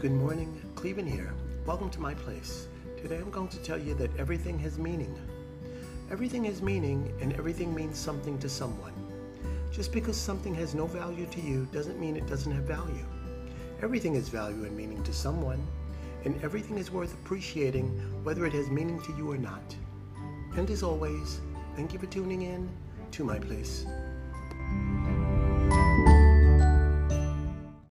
Good morning, Clevin here. Welcome to my place. Today I'm going to tell you that everything has meaning. Everything has meaning, and everything means something to someone. Just because something has no value to you doesn't mean it doesn't have value. Everything has value and meaning to someone, and everything is worth appreciating whether it has meaning to you or not. And as always, thank you for tuning in to my place.